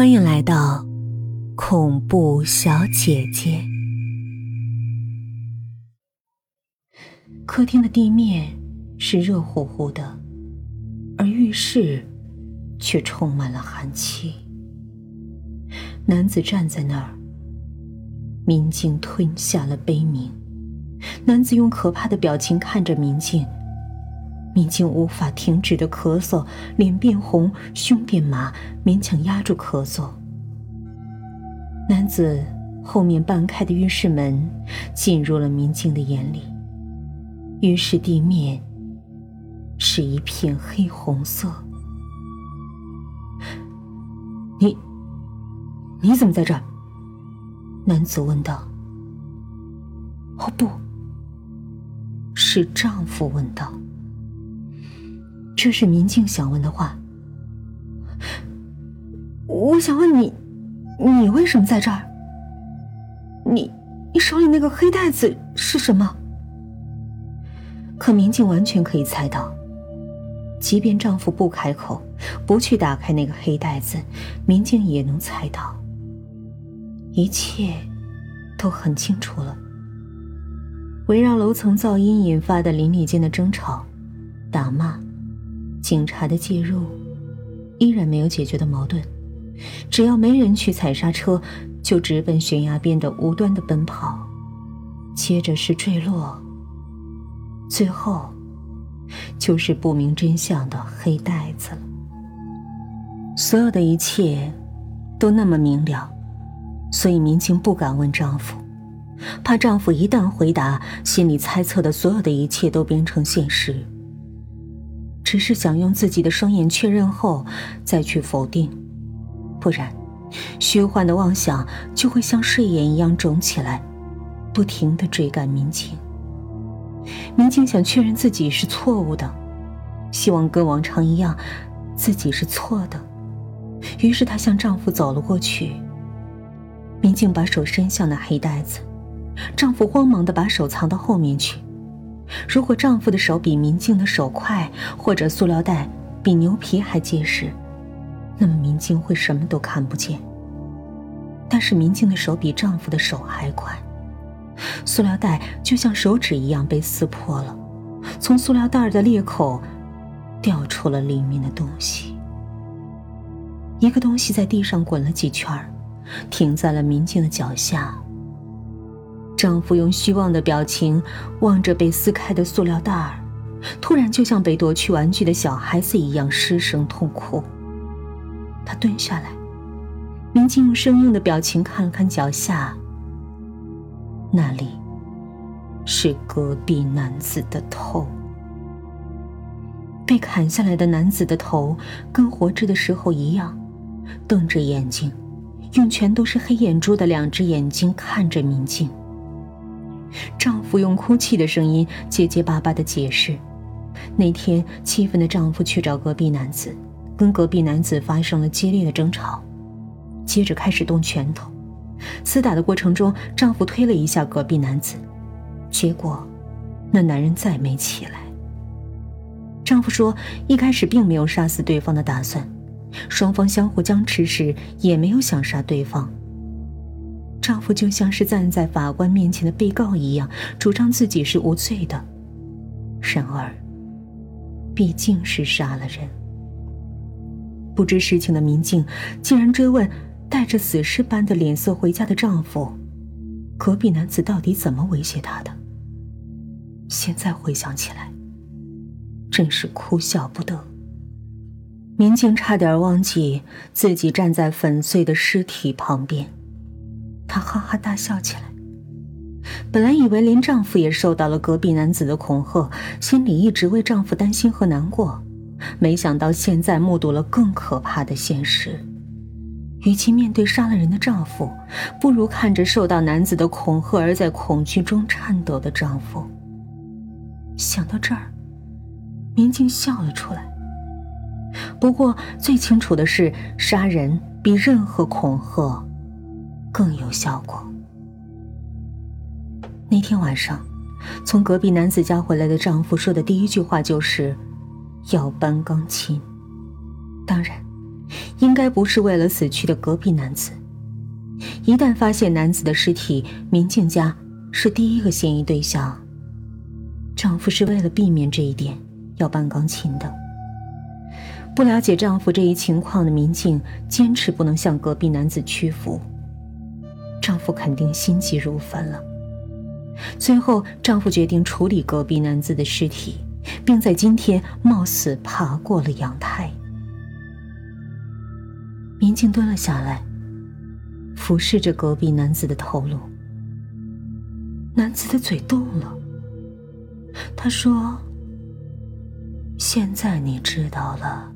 欢迎来到恐怖小姐姐。客厅的地面是热乎乎的，而浴室却充满了寒气。男子站在那儿，明镜吞下了悲鸣。男子用可怕的表情看着明镜，明镜无法停止的咳嗽，脸变红，胸变麻，勉强压住咳嗽。男子后面半开的浴室门进入了明镜的眼里，浴室地面是一片黑红色。你，你怎么在这儿？男子问道。哦不。是丈夫问道：“这是明镜想问的话。我想问你，你为什么在这儿？你，你手里那个黑袋子是什么？”可明镜完全可以猜到，即便丈夫不开口，不去打开那个黑袋子，明镜也能猜到。一切都很清楚了。围绕楼层噪音引发的邻里间的争吵、打骂、警察的介入，依然没有解决的矛盾。只要没人去踩刹车，就直奔悬崖边的无端的奔跑，接着是坠落，最后就是不明真相的黑袋子了。所有的一切都那么明了，所以民警不敢问丈夫。怕丈夫一旦回答，心里猜测的所有的一切都变成现实。只是想用自己的双眼确认后再去否定，不然，虚幻的妄想就会像睡眼一样肿起来，不停的追赶民警。民警想确认自己是错误的，希望跟往常一样，自己是错的。于是她向丈夫走了过去。民警把手伸向那黑袋子。丈夫慌忙的把手藏到后面去。如果丈夫的手比明镜的手快，或者塑料袋比牛皮还结实，那么明镜会什么都看不见。但是明镜的手比丈夫的手还快，塑料袋就像手指一样被撕破了，从塑料袋的裂口掉出了里面的东西。一个东西在地上滚了几圈，停在了明镜的脚下。丈夫用虚妄的表情望着被撕开的塑料袋儿，突然就像被夺去玩具的小孩子一样失声痛哭。他蹲下来，明镜用生硬的表情看了看脚下，那里是隔壁男子的头。被砍下来的男子的头跟活着的时候一样，瞪着眼睛，用全都是黑眼珠的两只眼睛看着明镜。丈夫用哭泣的声音结结巴巴的解释：“那天，气愤的丈夫去找隔壁男子，跟隔壁男子发生了激烈的争吵，接着开始动拳头。厮打的过程中，丈夫推了一下隔壁男子，结果，那男人再没起来。丈夫说，一开始并没有杀死对方的打算，双方相互僵持时，也没有想杀对方。”丈夫就像是站在法官面前的被告一样，主张自己是无罪的。然而，毕竟是杀了人。不知事情的民警竟然追问带着死尸般的脸色回家的丈夫：“隔壁男子到底怎么威胁他的？”现在回想起来，真是哭笑不得。民警差点忘记自己站在粉碎的尸体旁边。她哈哈大笑起来。本来以为连丈夫也受到了隔壁男子的恐吓，心里一直为丈夫担心和难过，没想到现在目睹了更可怕的现实。与其面对杀了人的丈夫，不如看着受到男子的恐吓而在恐惧中颤抖的丈夫。想到这儿，明镜笑了出来。不过最清楚的是，杀人比任何恐吓。更有效果。那天晚上，从隔壁男子家回来的丈夫说的第一句话就是：“要搬钢琴。”当然，应该不是为了死去的隔壁男子。一旦发现男子的尸体，民静家是第一个嫌疑对象。丈夫是为了避免这一点，要搬钢琴的。不了解丈夫这一情况的民静，坚持不能向隔壁男子屈服。丈夫肯定心急如焚了。最后，丈夫决定处理隔壁男子的尸体，并在今天冒死爬过了阳台。民静蹲了下来，俯视着隔壁男子的头颅。男子的嘴动了。他说：“现在你知道了，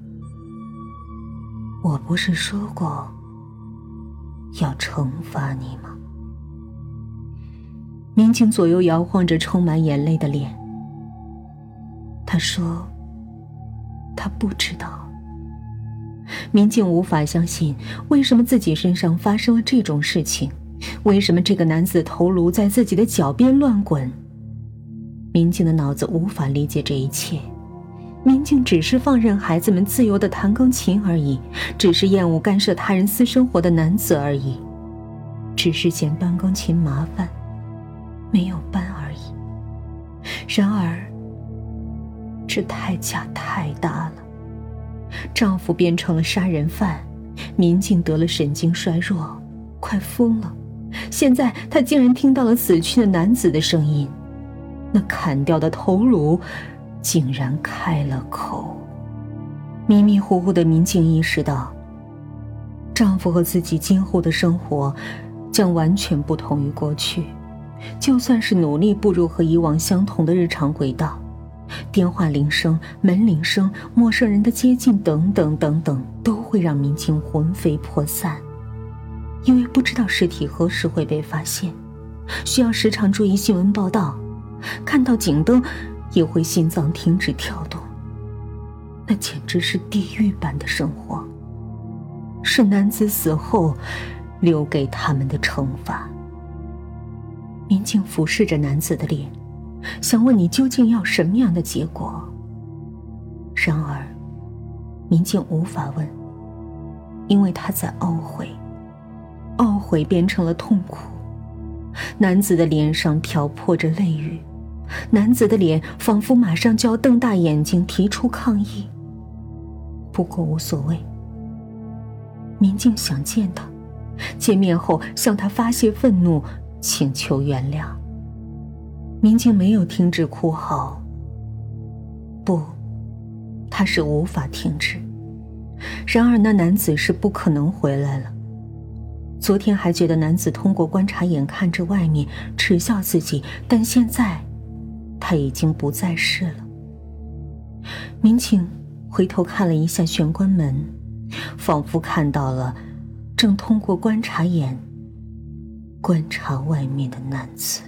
我不是说过要惩罚你吗？”民警左右摇晃着充满眼泪的脸。他说：“他不知道。”民警无法相信，为什么自己身上发生了这种事情？为什么这个男子头颅在自己的脚边乱滚？民警的脑子无法理解这一切，民警只是放任孩子们自由的弹钢琴而已，只是厌恶干涉他人私生活的男子而已，只是嫌搬钢琴麻烦，没有搬而已。然而，这代价太大了，丈夫变成了杀人犯，民警得了神经衰弱，快疯了。现在他竟然听到了死去的男子的声音。那砍掉的头颅，竟然开了口。迷迷糊糊的民警意识到，丈夫和自己今后的生活将完全不同于过去。就算是努力步入和以往相同的日常轨道，电话铃声、门铃声、陌生人的接近等等等等，都会让民警魂飞魄散。因为不知道尸体何时会被发现，需要时常注意新闻报道。看到警灯，也会心脏停止跳动。那简直是地狱般的生活，是男子死后留给他们的惩罚。民警俯视着男子的脸，想问你究竟要什么样的结果？然而，民警无法问，因为他在懊悔，懊悔变成了痛苦。男子的脸上漂泊着泪雨。男子的脸仿佛马上就要瞪大眼睛提出抗议。不过无所谓。明镜想见他，见面后向他发泄愤怒，请求原谅。明镜没有停止哭嚎。不，他是无法停止。然而那男子是不可能回来了。昨天还觉得男子通过观察眼看着外面，耻笑自己，但现在。他已经不在世了。民警回头看了一下玄关门，仿佛看到了正通过观察眼观察外面的男子。